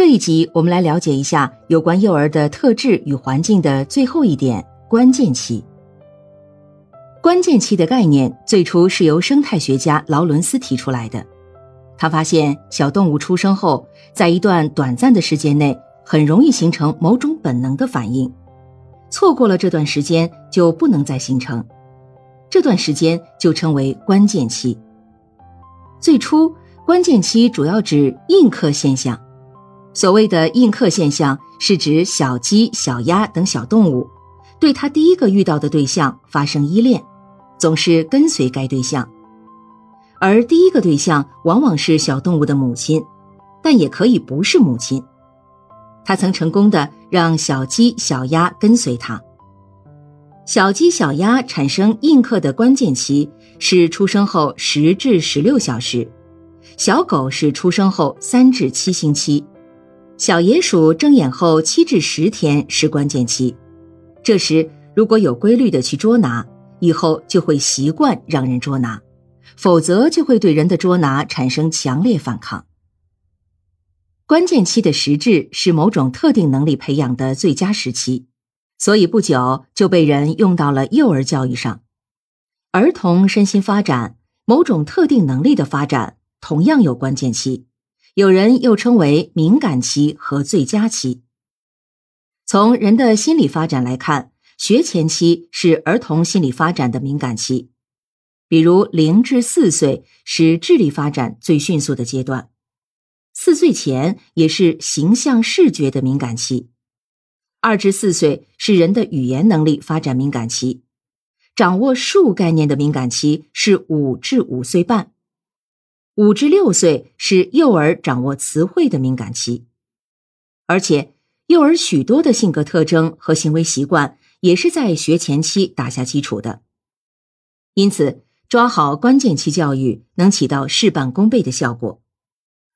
这一集我们来了解一下有关幼儿的特质与环境的最后一点——关键期。关键期的概念最初是由生态学家劳伦斯提出来的。他发现小动物出生后，在一段短暂的时间内，很容易形成某种本能的反应，错过了这段时间就不能再形成。这段时间就称为关键期。最初，关键期主要指印刻现象。所谓的印刻现象，是指小鸡、小鸭等小动物对它第一个遇到的对象发生依恋，总是跟随该对象。而第一个对象往往是小动物的母亲，但也可以不是母亲。它曾成功的让小鸡、小鸭跟随它。小鸡、小鸭产生印刻的关键期是出生后十至十六小时，小狗是出生后三至七星期，小野鼠睁眼后七至十天是关键期。这时如果有规律的去捉拿，以后就会习惯让人捉拿。否则就会对人的捉拿产生强烈反抗。关键期的实质是某种特定能力培养的最佳时期，所以不久就被人用到了幼儿教育上。儿童身心发展、某种特定能力的发展同样有关键期，有人又称为敏感期和最佳期。从人的心理发展来看，学前期是儿童心理发展的敏感期。比如，零至四岁是智力发展最迅速的阶段，四岁前也是形象视觉的敏感期，二至四岁是人的语言能力发展敏感期，掌握数概念的敏感期是五至五岁半，五至六岁是幼儿掌握词汇的敏感期，而且幼儿许多的性格特征和行为习惯也是在学前期打下基础的，因此。抓好关键期教育能起到事半功倍的效果，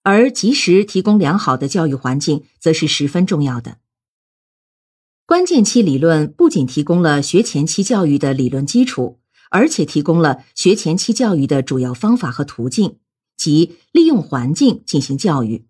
而及时提供良好的教育环境则是十分重要的。关键期理论不仅提供了学前期教育的理论基础，而且提供了学前期教育的主要方法和途径，即利用环境进行教育。